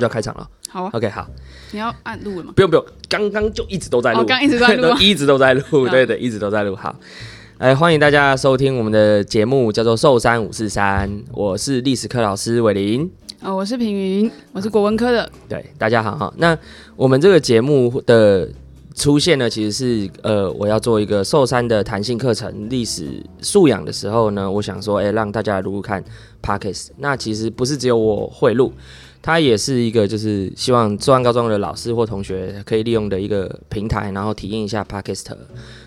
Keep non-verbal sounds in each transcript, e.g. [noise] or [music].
就要开场了。好啊，OK，好，你要按录了吗？不用不用，刚刚就一直都在录，哦，刚 [laughs] 一直都在录，一直都在录，对对，一直都在录。好，哎，欢迎大家收听我们的节目，叫做《寿山五四三》，我是历史课老师伟林。哦，我是平云，我是国文科的。对，大家好哈。那我们这个节目的出现呢，其实是呃，我要做一个寿山的弹性课程历史素养的时候呢，我想说，哎，让大家来录录看 Podcast。那其实不是只有我会录。它也是一个，就是希望寿安高中的老师或同学可以利用的一个平台，然后体验一下 Podcast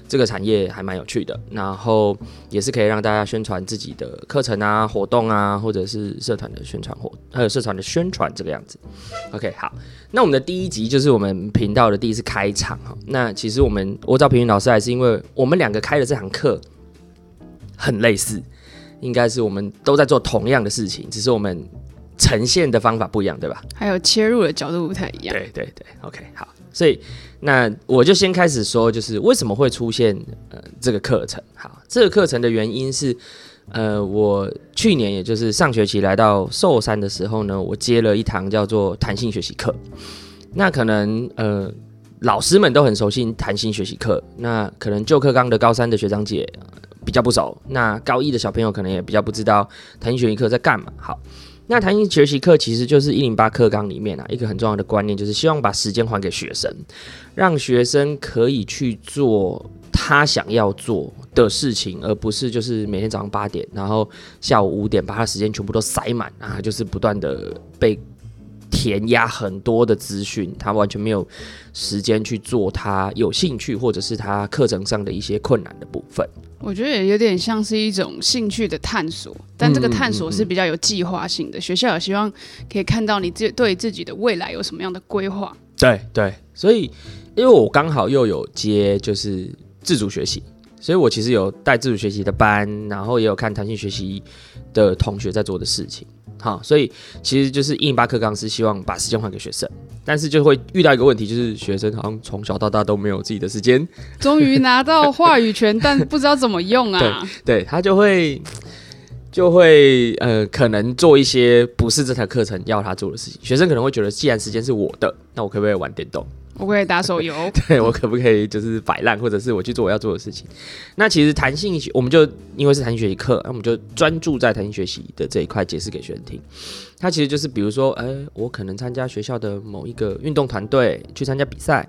这个产业还蛮有趣的，然后也是可以让大家宣传自己的课程啊、活动啊，或者是社团的宣传活，还有社团的宣传这个样子。OK，好，那我们的第一集就是我们频道的第一次开场哈。那其实我们我找平云老师还是因为我们两个开的这堂课很类似，应该是我们都在做同样的事情，只是我们。呈现的方法不一样，对吧？还有切入的角度不太一样。对对对，OK，好。所以那我就先开始说，就是为什么会出现呃这个课程。好，这个课程的原因是，呃，我去年也就是上学期来到寿山的时候呢，我接了一堂叫做弹性学习课。那可能呃老师们都很熟悉弹性学习课，那可能旧课纲的高三的学长姐比较不熟，那高一的小朋友可能也比较不知道弹性学习课在干嘛。好。那弹性学习课其实就是一零八课纲里面啊一个很重要的观念，就是希望把时间还给学生，让学生可以去做他想要做的事情，而不是就是每天早上八点，然后下午五点把他时间全部都塞满啊，就是不断的被填压很多的资讯，他完全没有时间去做他有兴趣或者是他课程上的一些困难的部分。我觉得也有点像是一种兴趣的探索，但这个探索是比较有计划性的。嗯嗯嗯、学校也希望可以看到你自对自己的未来有什么样的规划。对对，所以因为我刚好又有接就是自主学习，所以我其实有带自主学习的班，然后也有看弹性学习的同学在做的事情。好，所以其实就是一零八课纲是希望把时间还给学生，但是就会遇到一个问题，就是学生好像从小到大都没有自己的时间，[laughs] 终于拿到话语权，但不知道怎么用啊。对，对他就会就会呃，可能做一些不是这台课程要他做的事情。学生可能会觉得，既然时间是我的，那我可不可以玩电动？我可以打手游，[laughs] 对，我可不可以就是摆烂，或者是我去做我要做的事情？那其实弹性学，我们就因为是弹性学习课，那我们就专注在弹性学习的这一块解释给学生听。它其实就是比如说，哎、我可能参加学校的某一个运动团队去参加比赛，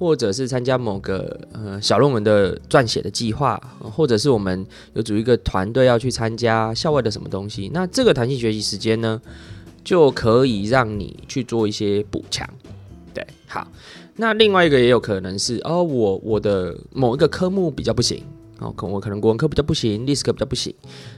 或者是参加某个呃小论文的撰写的计划，或者是我们有组一个团队要去参加校外的什么东西。那这个弹性学习时间呢，就可以让你去做一些补强。对，好。那另外一个也有可能是哦，我我的某一个科目比较不行哦，可我可能国文科比较不行，历史课比较不行，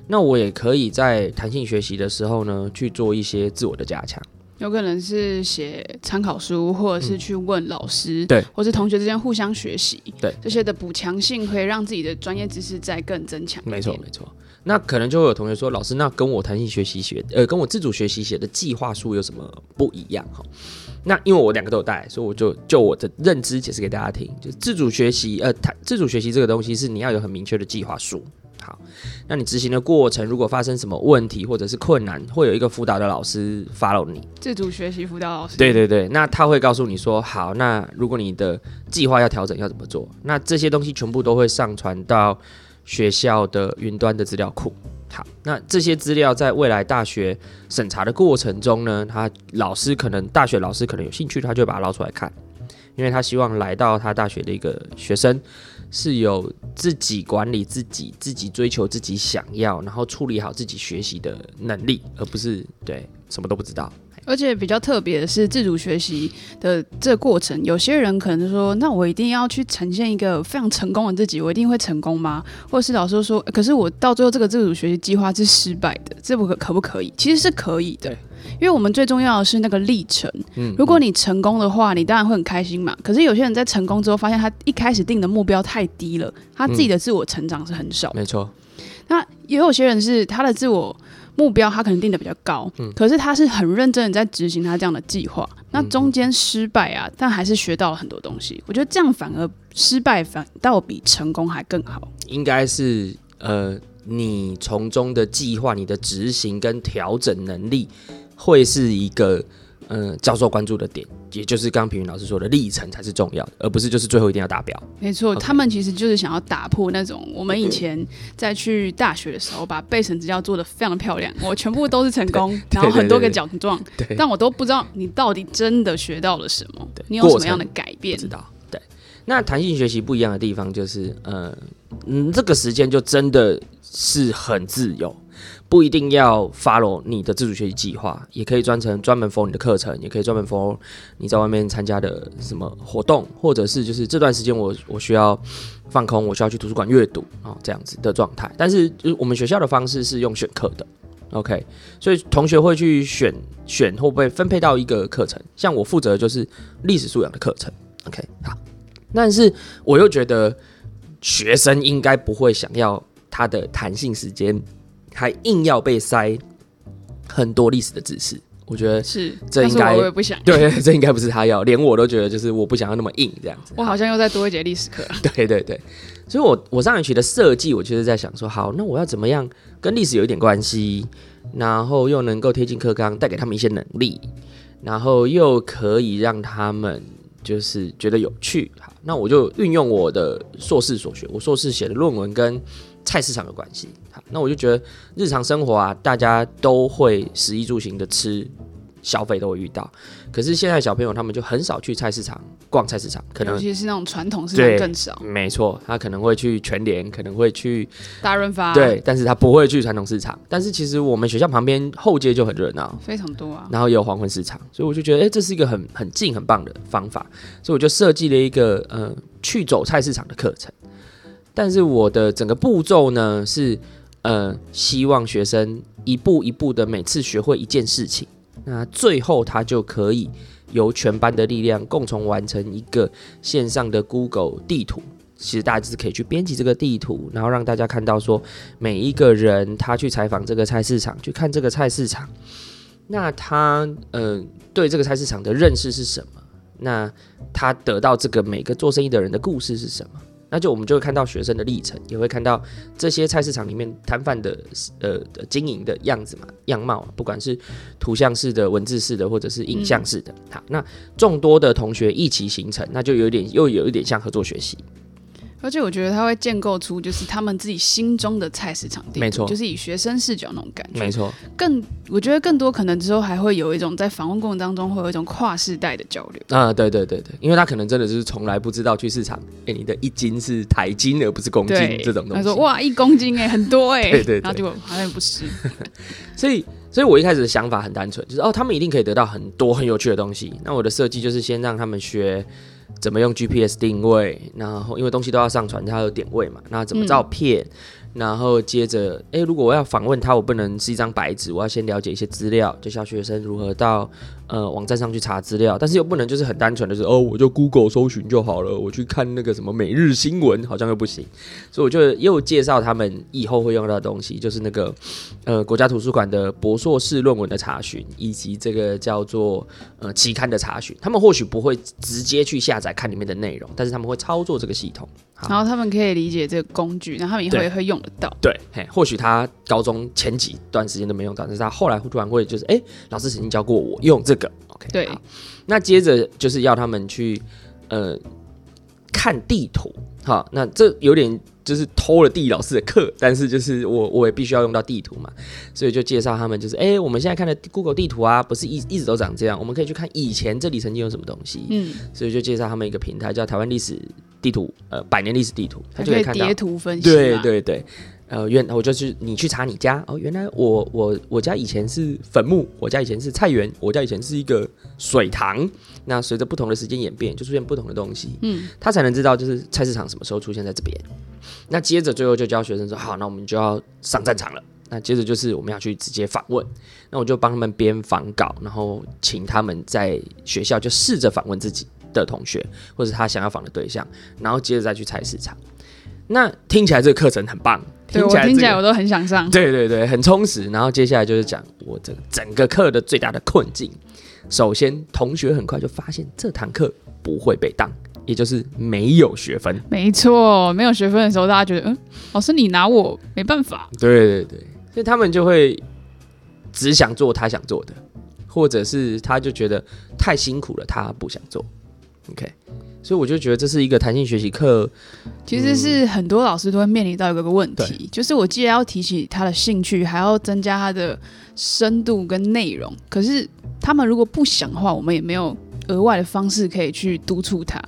那我也可以在弹性学习的时候呢，去做一些自我的加强。有可能是写参考书，或者是去问老师，嗯、对，或是同学之间互相学习，对，这些的补强性可以让自己的专业知识再更增强。没错，没错。那可能就会有同学说，老师，那跟我弹性学习写，呃，跟我自主学习写的计划书有什么不一样？哈。那因为我两个都有带，所以我就就我的认知解释给大家听。就自主学习，呃，自主学习这个东西是你要有很明确的计划书。好，那你执行的过程，如果发生什么问题或者是困难，会有一个辅导的老师 follow 你。自主学习辅导老师。对对对，那他会告诉你说，好，那如果你的计划要调整，要怎么做？那这些东西全部都会上传到学校的云端的资料库。好，那这些资料在未来大学审查的过程中呢，他老师可能大学老师可能有兴趣，他就把它捞出来看，因为他希望来到他大学的一个学生是有自己管理自己、自己追求自己想要，然后处理好自己学习的能力，而不是对什么都不知道。而且比较特别的是，自主学习的这个过程，有些人可能说：“那我一定要去呈现一个非常成功的自己，我一定会成功吗？”或者是老师说：“可是我到最后这个自主学习计划是失败的，这不可可不可以？”其实是可以的，因为我们最重要的是那个历程。嗯，如果你成功的话，你当然会很开心嘛。可是有些人在成功之后，发现他一开始定的目标太低了，他自己的自我成长是很少。没错。那也有些人是他的自我。目标他可能定的比较高，嗯，可是他是很认真的在执行他这样的计划。那中间失败啊，但还是学到了很多东西。我觉得这样反而失败反倒比成功还更好。应该是呃，你从中的计划、你的执行跟调整能力，会是一个嗯、呃，教授关注的点，也就是刚刚品妤老师说的历程才是重要的，而不是就是最后一定要达标。没错，他们其实就是想要打破那种我们以前在去大学的时候，把备审资料做的非常漂亮，[laughs] 我全部都是成功，然后很多个奖状，但我都不知道你到底真的学到了什么，你有什么样的改变？知道。对，那弹性学习不一样的地方就是，呃，嗯，这个时间就真的是很自由。不一定要 follow 你的自主学习计划，也可以专程专门 for 你的课程，也可以专门 for 你在外面参加的什么活动，或者是就是这段时间我我需要放空，我需要去图书馆阅读啊、这样子的状态。但是就是我们学校的方式是用选课的，OK，所以同学会去选选会不会分配到一个课程，像我负责的就是历史素养的课程，OK，好，但是我又觉得学生应该不会想要他的弹性时间。还硬要被塞很多历史的知识，我觉得是这应该我也不想对，[laughs] 这应该不是他要，连我都觉得就是我不想要那么硬这样子。我好像又再多一节历史课。[laughs] 对对对，所以我我上学期的设计，我就是在想说，好，那我要怎么样跟历史有一点关系，然后又能够贴近课纲，带给他们一些能力，然后又可以让他们就是觉得有趣。好，那我就运用我的硕士所学，我硕士写的论文跟。菜市场有关系，好，那我就觉得日常生活啊，大家都会食衣住行的吃消费都会遇到，可是现在小朋友他们就很少去菜市场逛菜市场，可能尤其是那种传统市场更少。没错，他可能会去全联，可能会去大润发，对，但是他不会去传统市场。但是其实我们学校旁边后街就很热闹，非常多啊，然后也有黄昏市场，所以我就觉得，哎、欸，这是一个很很近很棒的方法，所以我就设计了一个呃去走菜市场的课程。但是我的整个步骤呢是，呃，希望学生一步一步的每次学会一件事情，那最后他就可以由全班的力量共同完成一个线上的 Google 地图。其实大家就是可以去编辑这个地图，然后让大家看到说每一个人他去采访这个菜市场，去看这个菜市场，那他嗯、呃、对这个菜市场的认识是什么？那他得到这个每个做生意的人的故事是什么？那就我们就会看到学生的历程，也会看到这些菜市场里面摊贩的呃的经营的样子嘛，样貌，不管是图像式的、文字式的，或者是影像式的。嗯、好，那众多的同学一起形成，那就有点又有一点像合作学习。而且我觉得他会建构出就是他们自己心中的菜市场地图，没错，就是以学生视角那种感觉，没错。更我觉得更多可能之后还会有一种在访问过程当中会有一种跨世代的交流啊，对对对对，因为他可能真的就是从来不知道去市场，哎，你的一斤是台斤而不是公斤这种东西。他说哇，一公斤哎，很多哎，[laughs] 对，对对，然后结果好像不是。[laughs] 所以，所以我一开始的想法很单纯，就是哦，他们一定可以得到很多很有趣的东西。那我的设计就是先让他们学。怎么用 GPS 定位？然后因为东西都要上传，它有点位嘛。那怎么照片？嗯然后接着，诶，如果我要访问他，我不能是一张白纸，我要先了解一些资料，就像学生如何到呃网站上去查资料，但是又不能就是很单纯的是哦，我就 Google 搜寻就好了，我去看那个什么每日新闻好像又不行，所以我就又介绍他们以后会用到的东西，就是那个呃国家图书馆的博硕士论文的查询，以及这个叫做呃期刊的查询。他们或许不会直接去下载看里面的内容，但是他们会操作这个系统。然后他们可以理解这个工具，然后他们以后也会用得到。对，嘿，或许他高中前几段时间都没用到，但是他后来突然会就是，哎，老师曾经教过我用这个。OK，对。那接着就是要他们去呃看地图，哈，那这有点就是偷了地理老师的课，但是就是我我也必须要用到地图嘛，所以就介绍他们就是，哎，我们现在看的 Google 地图啊，不是一一直都长这样，我们可以去看以前这里曾经有什么东西。嗯，所以就介绍他们一个平台叫台湾历史。地图，呃，百年历史地图，他就可以看到叠图分析。对对对，呃，原我就是你去查你家哦，原来我我我家以前是坟墓，我家以前是菜园，我家以前是一个水塘。那随着不同的时间演变，就出现不同的东西。嗯，他才能知道就是菜市场什么时候出现在这边。那接着最后就教学生说，好，那我们就要上战场了。那接着就是我们要去直接访问。那我就帮他们编访稿，然后请他们在学校就试着访问自己的同学，或者他想要访的对象，然后接着再去菜市场。那听起来这个课程很棒，对，我听起来我都很想上。对对对，很充实。然后接下来就是讲我这个整个课的最大的困境。首先，同学很快就发现这堂课不会被当，也就是没有学分。没错，没有学分的时候，大家觉得，嗯，老师你拿我没办法。对对对，所以他们就会只想做他想做的。或者是他就觉得太辛苦了，他不想做。OK，所以我就觉得这是一个弹性学习课，其实是很多老师都会面临到一个个问题，就是我既然要提起他的兴趣，还要增加他的深度跟内容，可是他们如果不想的话，我们也没有额外的方式可以去督促他，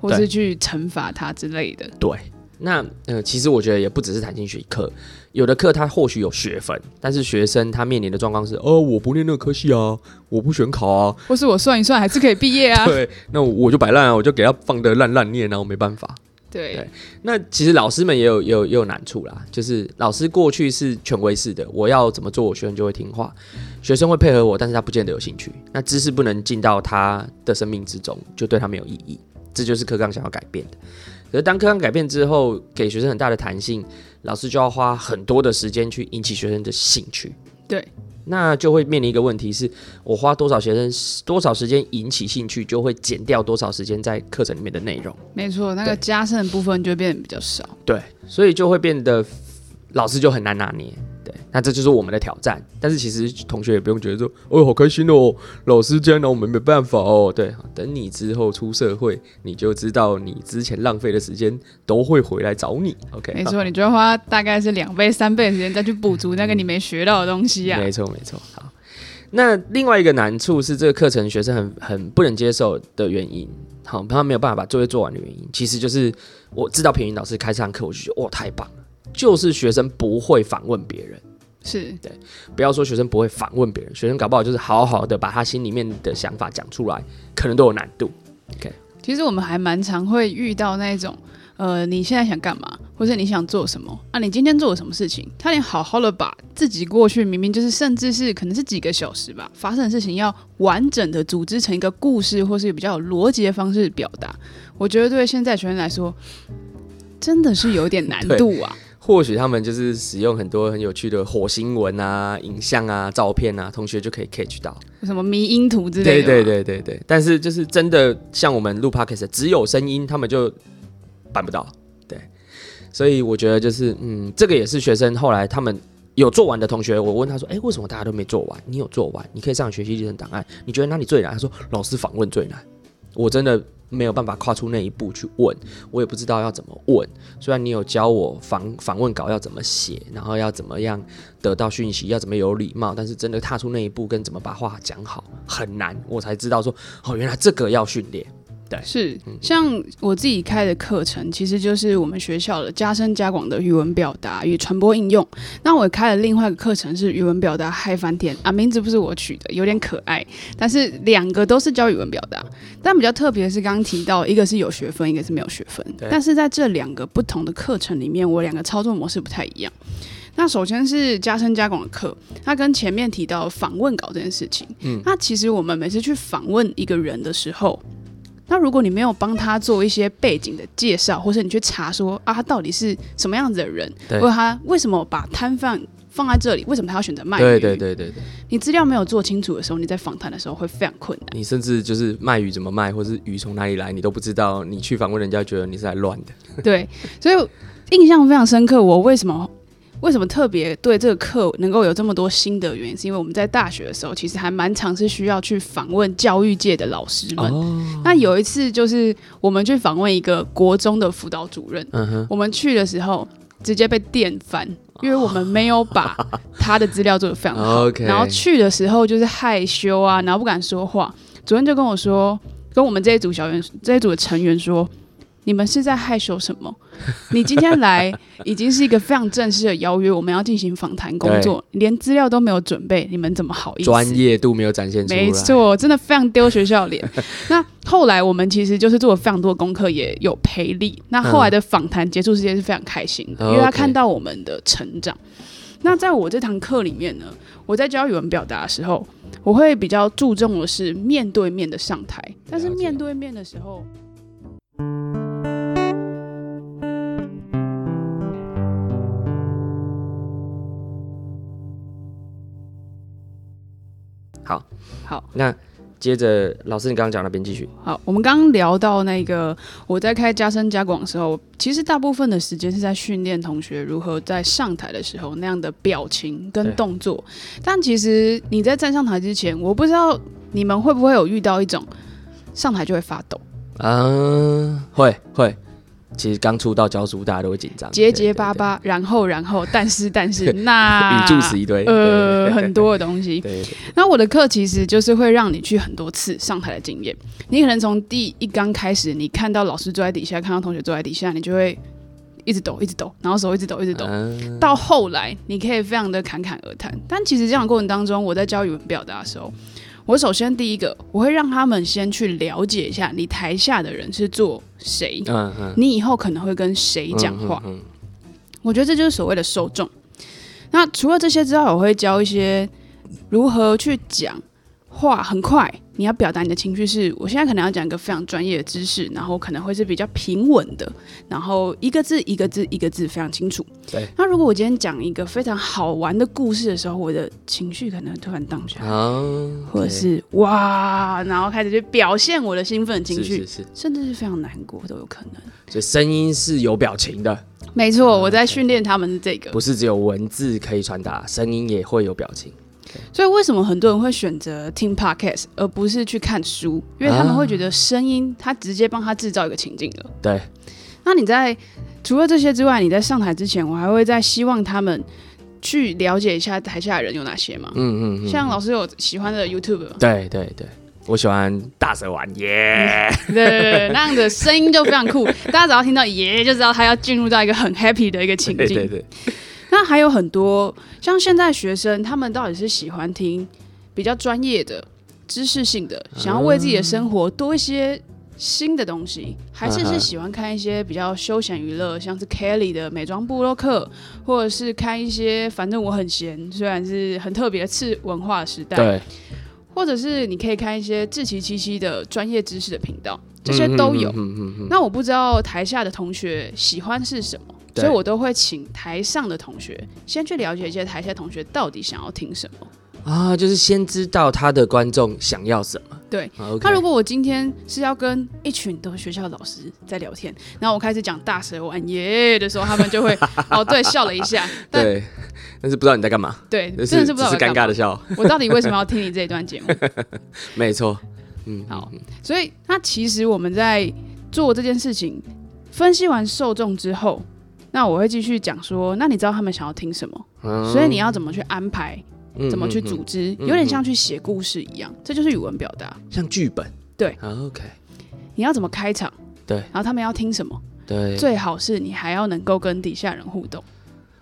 或是去惩罚他之类的。对。那呃，其实我觉得也不只是弹性学习课，有的课它或许有学分，但是学生他面临的状况是，哦，我不念那个科系啊，我不选考啊，或是我算一算还是可以毕业啊。[laughs] 对，那我就摆烂啊，我就给他放的烂烂念，然后没办法。对，对，那其实老师们也有也有也有难处啦，就是老师过去是权威式的，我要怎么做，我学生就会听话，学生会配合我，但是他不见得有兴趣，那知识不能进到他的生命之中，就对他没有意义，这就是课纲想要改变的。可是当课纲改变之后，给学生很大的弹性，老师就要花很多的时间去引起学生的兴趣。对，那就会面临一个问题是，我花多少学生多少时间引起兴趣，就会减掉多少时间在课程里面的内容。没错，那个加深的部分就会变得比较少。对，所以就会变得老师就很难拿捏。对，那这就是我们的挑战。但是其实同学也不用觉得说，哦，好开心哦，老师竟然拿我们没办法哦。对，等你之后出社会，你就知道你之前浪费的时间都会回来找你。OK，没错，你就要花大概是两倍、三倍的时间再去补足那个你没学到的东西啊。没错，没错。好，那另外一个难处是这个课程学生很很不能接受的原因，好，他没有办法把作业做完的原因，其实就是我知道平云老师开这堂课，我就觉得哇，太棒了。就是学生不会反问别人，是对，不要说学生不会反问别人，学生搞不好就是好好的把他心里面的想法讲出来，可能都有难度。OK，其实我们还蛮常会遇到那种，呃，你现在想干嘛，或者你想做什么啊？你今天做了什么事情？他连好好的把自己过去明明就是甚至是可能是几个小时吧发生的事情，要完整的组织成一个故事，或是比较有逻辑的方式表达，我觉得对现在学生来说真的是有点难度啊。或许他们就是使用很多很有趣的火星文啊、影像啊、照片啊，同学就可以 catch 到什么迷音图之类的。对对对对对，但是就是真的像我们录 podcast 只有声音，他们就办不到。对，所以我觉得就是嗯，这个也是学生后来他们有做完的同学，我问他说：“哎，为什么大家都没做完？你有做完，你可以上学习历程档案。你觉得哪里最难？”他说：“老师访问最难。”我真的。没有办法跨出那一步去问，我也不知道要怎么问。虽然你有教我访访问稿要怎么写，然后要怎么样得到讯息，要怎么有礼貌，但是真的踏出那一步跟怎么把话讲好很难。我才知道说，哦，原来这个要训练。对，是像我自己开的课程，其实就是我们学校的加深加广的语文表达与传播应用。那我开了另外一个课程是语文表达嗨翻天啊，名字不是我取的，有点可爱，但是两个都是教语文表达。但比较特别的是，刚刚提到一个是有学分，一个是没有学分。但是在这两个不同的课程里面，我两个操作模式不太一样。那首先是加深加广的课，它跟前面提到访问稿这件事情，嗯，那其实我们每次去访问一个人的时候。那如果你没有帮他做一些背景的介绍，或是你去查说啊，他到底是什么样子的人，或者他为什么把摊贩放在这里，为什么他要选择卖鱼？对对对对对。你资料没有做清楚的时候，你在访谈的时候会非常困难。你甚至就是卖鱼怎么卖，或是鱼从哪里来，你都不知道。你去访问人家，觉得你是来乱的。对，所以印象非常深刻。我为什么？为什么特别对这个课能够有这么多心得？原因是因为我们在大学的时候，其实还蛮常是需要去访问教育界的老师们。哦、那有一次就是我们去访问一个国中的辅导主任，嗯、我们去的时候直接被电翻，因为我们没有把他的资料做得非常好。[laughs] 然后去的时候就是害羞啊，然后不敢说话。主任就跟我说，跟我们这一组小员这一组的成员说。你们是在害羞什么？[laughs] 你今天来已经是一个非常正式的邀约，我们要进行访谈工作，[laughs] 连资料都没有准备，你们怎么好意思？专业度没有展现出来，没错，真的非常丢学校脸。[laughs] 那后来我们其实就是做了非常多的功课，也有赔礼。那后来的访谈结束时间是非常开心的，嗯、因为他看到我们的成长。那在我这堂课里面呢，我在教语文表达的时候，我会比较注重的是面对面的上台，但是面对面的时候。好，好，那接着老师你刚刚讲那边继续。好，我们刚刚聊到那个我在开加深加广的时候，其实大部分的时间是在训练同学如何在上台的时候那样的表情跟动作。但其实你在站上台之前，我不知道你们会不会有遇到一种上台就会发抖。嗯，会会。其实刚出道教书，大家都会紧张，结结巴巴，然后然后，但是 [laughs] 但是，那语助词一堆，呃，很多的东西。那我的课其实就是会让你去很多次上台的经验。你可能从第一刚开始，你看到老师坐在底下，看到同学坐在底下，你就会一直抖，一直抖，然后手一直抖，一直抖。嗯、到后来，你可以非常的侃侃而谈。但其实这样的过程当中，我在教语文表达的时候。我首先第一个，我会让他们先去了解一下你台下的人是做谁，嗯嗯，你以后可能会跟谁讲话，嗯，我觉得这就是所谓的受众。那除了这些之外，我会教一些如何去讲话，很快。你要表达你的情绪是，我现在可能要讲一个非常专业的知识，然后可能会是比较平稳的，然后一个字一个字一个字非常清楚。对。那如果我今天讲一个非常好玩的故事的时候，我的情绪可能突然荡下来，哦，或者是哇，然后开始去表现我的兴奋情绪，是是是，甚至是非常难过都有可能。所以声音是有表情的。没错，我在训练他们是这个，不是只有文字可以传达，声音也会有表情。所以为什么很多人会选择听 podcast 而不是去看书？因为他们会觉得声音它直接帮他制造一个情境了。对。那你在除了这些之外，你在上台之前，我还会再希望他们去了解一下台下的人有哪些吗？嗯嗯，嗯。像老师有喜欢的 YouTube 吗？对对对，我喜欢大蛇丸耶。对对对，那样的声音就非常酷，大家只要听到耶，就知道他要进入到一个很 happy 的一个情境。对对对。那还有很多，像现在学生，他们到底是喜欢听比较专业的、知识性的，想要为自己的生活多一些新的东西，还是是喜欢看一些比较休闲娱乐，像是 Kelly 的美妆部落客，或者是看一些反正我很闲，虽然是很特别次文化时代，对，或者是你可以看一些自奇七七的专业知识的频道，这些都有。那我不知道台下的同学喜欢是什么。所以我都会请台上的同学先去了解一些台下同学到底想要听什么啊，就是先知道他的观众想要什么。对，那、okay、如果我今天是要跟一群都是学校的老师在聊天，然后我开始讲大蛇丸耶的时候，他们就会 [laughs] 哦对笑了一下，[laughs] 对，但是不知道你在干嘛。对，真的是不知道，是尴尬的笑。我到底为什么要听你这一段节目？[laughs] 没错，嗯，好，所以那其实我们在做这件事情，分析完受众之后。那我会继续讲说，那你知道他们想要听什么？嗯、所以你要怎么去安排，嗯、怎么去组织，嗯嗯、有点像去写故事一样，嗯、这就是语文表达，像剧本。对、啊、OK。你要怎么开场？对。然后他们要听什么？对。最好是你还要能够跟底下人互动。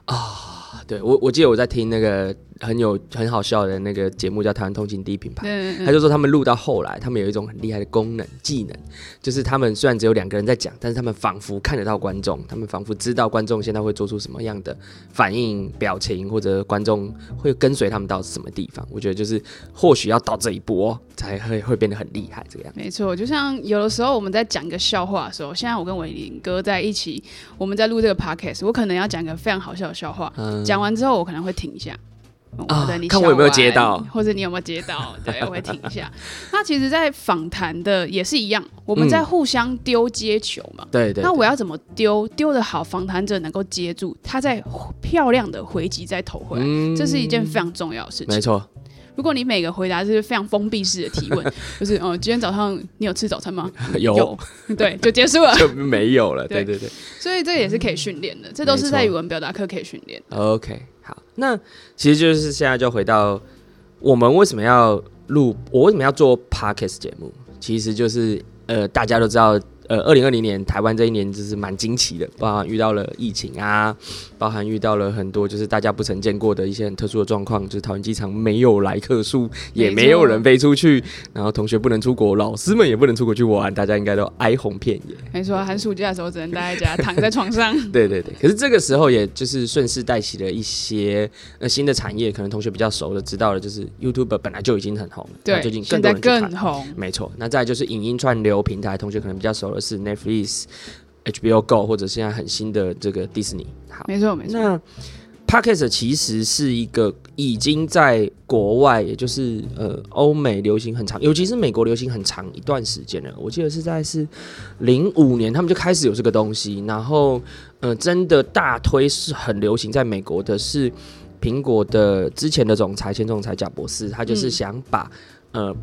啊，对我我记得我在听那个。很有很好笑的那个节目叫《台湾通勤第一品牌》，他就说他们录到后来，他们有一种很厉害的功能技能，就是他们虽然只有两个人在讲，但是他们仿佛看得到观众，他们仿佛知道观众现在会做出什么样的反应、表情，或者观众会跟随他们到什么地方。我觉得就是或许要到这一步哦，才会会变得很厉害这个样。没错，就像有的时候我们在讲一个笑话的时候，现在我跟伟林哥在一起，我们在录这个 podcast，我可能要讲一个非常好笑的笑话，讲完之后我可能会停一下。啊、你，看我有没有接到，或者你有没有接到？对，我会停一下。[laughs] 那其实，在访谈的也是一样，我们在互相丢接球嘛。对、嗯、对。那我要怎么丢？丢的好，访谈者能够接住，他再漂亮的回击再投回来，嗯，这是一件非常重要的事情。没错。如果你每个回答是非常封闭式的提问，[laughs] 就是哦，今天早上你有吃早餐吗？[laughs] 有。有对，就结束了。就没有了。对对对。所以这也是可以训练的，这都是在语文表达课可以训练。OK。好，那其实就是现在就回到我们为什么要录，我为什么要做 Podcast 节目，其实就是呃，大家都知道。呃，二零二零年台湾这一年就是蛮惊奇的，包含遇到了疫情啊，包含遇到了很多就是大家不曾见过的一些很特殊的状况，就是桃园机场没有来客数，也没有人飞出去，然后同学不能出国，老师们也不能出国去玩，大家应该都哀鸿遍野。没错，寒暑假的时候只能待在家，躺在床上。[laughs] 对对对，可是这个时候也就是顺势带起了一些呃新的产业，可能同学比较熟的知道了，就是 YouTube 本来就已经很红了，对，最近更多人更红。没错，那再就是影音串流平台，同学可能比较熟。是 Netflix、HBO Go 或者现在很新的这个 Disney。好，没错没错。那 Podcast 其实是一个已经在国外，也就是呃欧美流行很长，尤其是美国流行很长一段时间了。我记得是在是零五年，他们就开始有这个东西，然后呃真的大推是很流行，在美国的是苹果的之前的总裁前总裁贾博士，他就是想把、嗯、呃。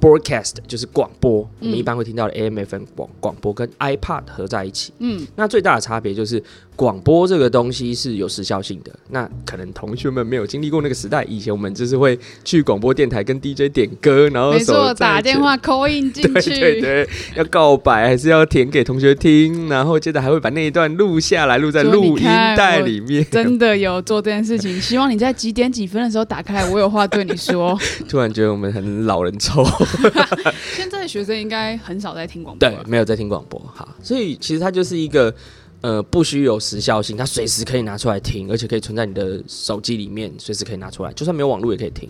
Broadcast 就是广播，我们一般会听到的 AM/FM 广广播跟 iPod 合在一起。嗯，那最大的差别就是广播这个东西是有时效性的。那可能同学们没有经历过那个时代，以前我们就是会去广播电台跟 DJ 点歌，然后没错，打电话 call in 进去，对对对，要告白还是要填给同学听，然后接着还会把那一段录下来，录在录音带里面。真的有做这件事情，希望你在几点几分的时候打开来，我有话对你说。[laughs] 突然觉得我们很老人臭。[laughs] 现在的学生应该很少在听广播，对，没有在听广播。好，所以其实它就是一个呃，不需有时效性，它随时可以拿出来听，而且可以存在你的手机里面，随时可以拿出来，就算没有网络也可以听。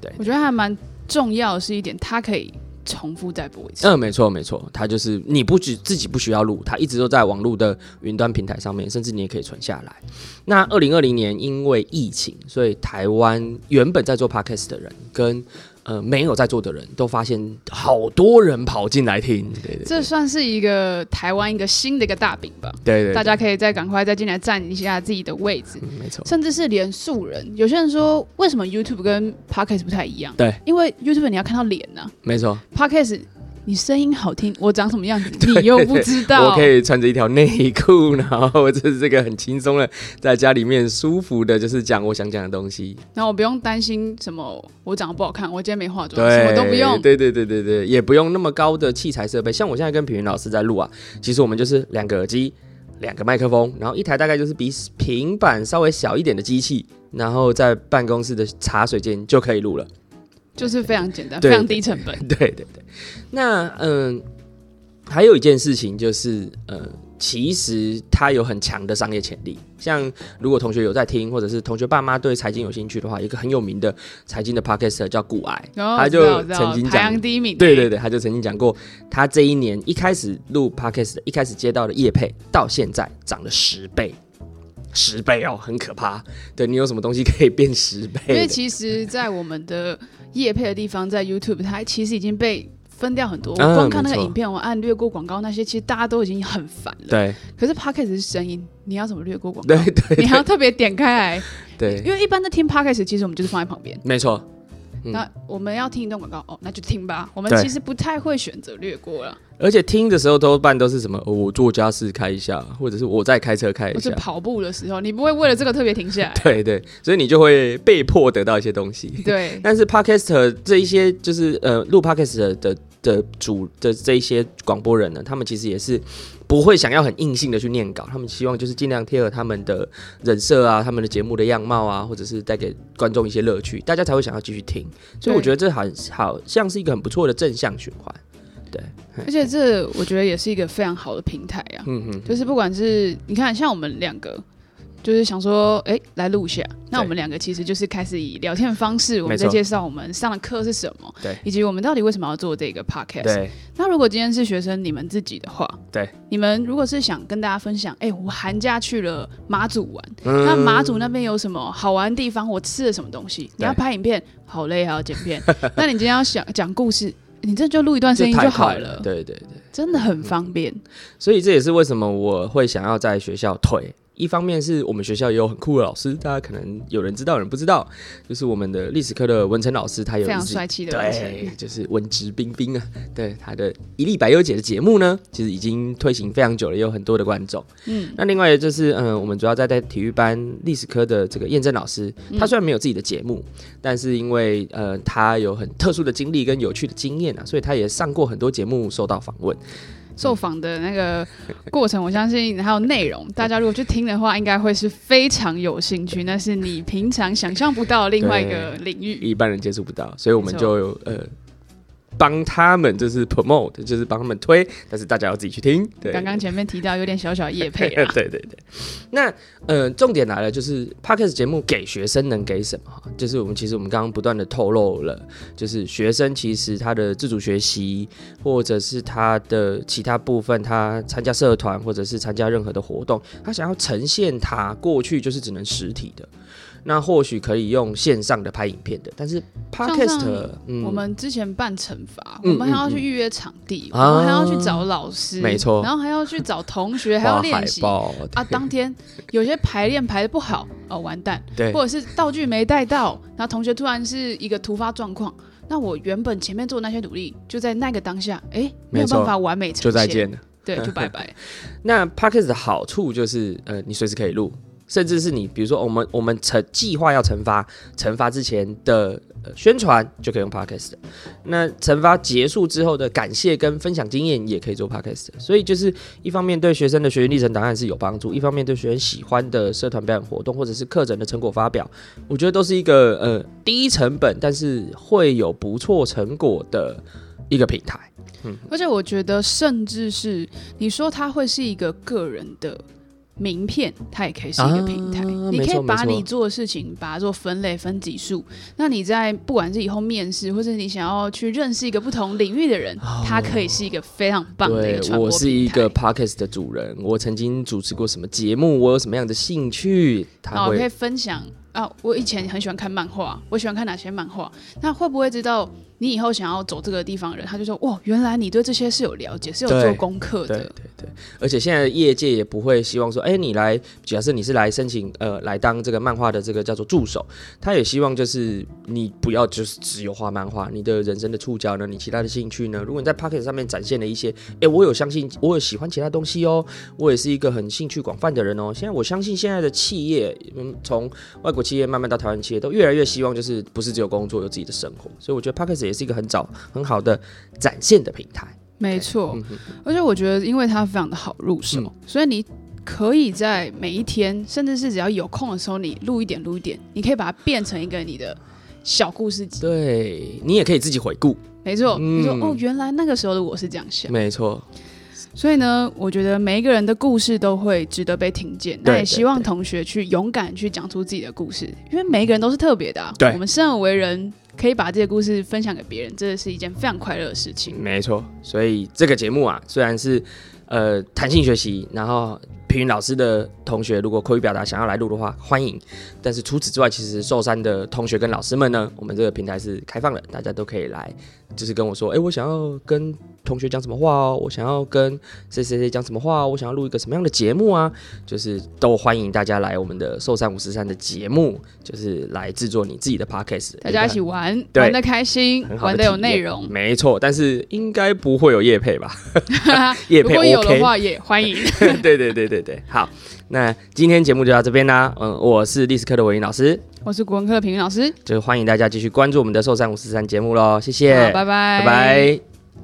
对，我觉得还蛮重要的是一点，它可以重复再播一次。嗯，没错没错，它就是你不只自己不需要录，它一直都在网络的云端平台上面，甚至你也可以存下来。那二零二零年因为疫情，所以台湾原本在做 Podcast 的人跟呃，没有在座的人都发现好多人跑进来听，对对，对，这算是一个台湾一个新的一个大饼吧。对，对对，大家可以再赶快再进来占一下自己的位置。嗯、没错，甚至是连素人，有些人说为什么 YouTube 跟 Podcast 不太一样？对，因为 YouTube 你要看到脸呢、啊。没错，Podcast。你声音好听，我长什么样子 [laughs] 你又不知道。我可以穿着一条内裤，然后就是这个很轻松的，在家里面舒服的，就是讲我想讲的东西。然后我不用担心什么，我长得不好看，我今天没化妆，什么都不用。对对对对对，也不用那么高的器材设备。像我现在跟品云老师在录啊，其实我们就是两个耳机，两个麦克风，然后一台大概就是比平板稍微小一点的机器，然后在办公室的茶水间就可以录了。就是非常简单，非常低成本。对对对，那嗯、呃，还有一件事情就是，呃，其实它有很强的商业潜力。像如果同学有在听，或者是同学爸妈对财经有兴趣的话，一个很有名的财经的 Podcaster 叫古癌，哦、他就曾经讲，第一名。对对对，他就曾经讲过，他这一年一开始录 Podcast，一开始接到的业配，到现在涨了十倍。十倍哦，很可怕。对，你有什么东西可以变十倍？因为其实，在我们的业配的地方，在 YouTube，它其实已经被分掉很多。我光看那个影片，我按略过广告那些，其实大家都已经很烦了。对。可是 Podcast 是声音，你要怎么略过广告？对对，对，你还要特别点开来。[laughs] 对。因为一般的听 Podcast，其实我们就是放在旁边。没错。嗯、那我们要听一段广告哦，那就听吧。我们其实不太会选择略过了。而且听的时候多半都是什么？哦、我做家事开一下，或者是我在开车开一下。或是跑步的时候，你不会为了这个特别停下来。[laughs] 对对，所以你就会被迫得到一些东西。对。[laughs] 但是 Podcast 这一些就是呃录 Podcast 的的，的主的这一些广播人呢，他们其实也是。不会想要很硬性的去念稿，他们希望就是尽量贴合他们的人设啊，他们的节目的样貌啊，或者是带给观众一些乐趣，大家才会想要继续听。所以我觉得这好好像是一个很不错的正向循环，对。而且这我觉得也是一个非常好的平台啊，嗯嗯，就是不管是你看像我们两个。就是想说，哎、欸，来录一下。那我们两个其实就是开始以聊天的方式，我们在介绍我们上的课是什么，对，以及我们到底为什么要做这个 podcast。对。那如果今天是学生你们自己的话，对，你们如果是想跟大家分享，哎、欸，我寒假去了马祖玩，嗯、那马祖那边有什么好玩的地方？我吃了什么东西？你要拍影片，好累，还要剪片。[laughs] 那你今天要想讲故事，你这就录一段声音就好了，对对对，真的很方便、嗯。所以这也是为什么我会想要在学校推。一方面是我们学校也有很酷的老师，大家可能有人知道，有人不知道，就是我们的历史科的文成老师，他有非常帅气的，对，就是文质彬彬啊。对，他的一粒百优姐的节目呢，其实已经推行非常久了，也有很多的观众。嗯，那另外就是，嗯、呃，我们主要在在体育班历史科的这个验证老师，他虽然没有自己的节目，嗯、但是因为呃他有很特殊的经历跟有趣的经验啊，所以他也上过很多节目，受到访问。受访的那个过程，我相信还有内容，大家如果去听的话，应该会是非常有兴趣。那是你平常想象不到的另外一个领域，一般人接触不到，所以我们就呃帮他们就是 promote，就是帮他们推，但是大家要自己去听。对，刚刚前面提到有点小小业配 [laughs] 对对对。那呃，重点来了，就是 Podcast 节目给学生能给什么？就是我们其实我们刚刚不断的透露了，就是学生其实他的自主学习，或者是他的其他部分，他参加社团或者是参加任何的活动，他想要呈现他过去就是只能实体的。那或许可以用线上的拍影片的，但是 Podcast，我们之前办惩罚，我们还要去预约场地，我们还要去找老师，没错，然后还要去找同学，还要练习。啊。当天有些排练排的不好，哦，完蛋，对，或者是道具没带到，然后同学突然是一个突发状况，那我原本前面做的那些努力，就在那个当下，哎，没有办法完美呈现，就再见了，对，就拜拜。[laughs] 那 Podcast 的好处就是，呃，你随时可以录。甚至是你，比如说我们我们成计划要惩罚，惩罚之前的、宣传就可以用 Podcast。那惩罚结束之后的感谢跟分享经验也可以做 Podcast。所以就是一方面对学生的学习历程档案是有帮助，一方面对学生喜欢的社团表演活动或者是课程的成果发表，我觉得都是一个呃低成本但是会有不错成果的一个平台。嗯，而且我觉得甚至是你说它会是一个个人的。名片，它也可以是一个平台，啊、你可以把你做的事情把它做分类分级数。那你在不管是以后面试，或者你想要去认识一个不同领域的人，哦、它可以是一个非常棒的一个传播。我是一个 Podcast 的主人，我曾经主持过什么节目，我有什么样的兴趣，那我可以分享啊。我以前很喜欢看漫画，我喜欢看哪些漫画？那会不会知道？你以后想要走这个地方的人，他就说：“哇，原来你对这些是有了解，是有做功课的。”对对对，而且现在业界也不会希望说：“哎、欸，你来，假设你是来申请，呃，来当这个漫画的这个叫做助手，他也希望就是你不要就是只有画漫画，你的人生的触角呢，你其他的兴趣呢？如果你在 Podcast 上面展现了一些，哎、欸，我有相信，我有喜欢其他东西哦，我也是一个很兴趣广泛的人哦。现在我相信现在的企业，嗯，从外国企业慢慢到台湾企业，都越来越希望就是不是只有工作，有自己的生活。所以我觉得 Podcast 也是一个很早。很好的展现的平台，没错。嗯、而且我觉得，因为它非常的好入手，嗯、所以你可以在每一天，甚至是只要有空的时候，你录一点录一点，你可以把它变成一个你的小故事集。对，你也可以自己回顾。没错，嗯、你说哦，原来那个时候的我是这样想。没错。所以呢，我觉得每一个人的故事都会值得被听见。那也希望同学去勇敢去讲出自己的故事，因为每一个人都是特别的、啊。对，我们生而为人。可以把这些故事分享给别人，真的是一件非常快乐的事情。没错，所以这个节目啊，虽然是呃弹性学习，然后评语老师的同学如果口语表达想要来录的话，欢迎。但是除此之外，其实寿山的同学跟老师们呢，我们这个平台是开放的，大家都可以来，就是跟我说，哎，我想要跟。同学讲什么话哦？我想要跟谁谁谁讲什么话哦？我想要录一个什么样的节目啊？就是都欢迎大家来我们的寿山五十三的节目，就是来制作你自己的 podcast，大家一起玩，对玩的开心，玩的有内容，没错。但是应该不会有叶配吧？[laughs] 叶配 OK，如果有的话也欢迎。[laughs] 对对对对对，好，那今天节目就到这边啦。嗯，我是历史课的文英老师，我是国文课的平云老师，就欢迎大家继续关注我们的寿山五四三节目喽。谢谢，拜拜，拜拜。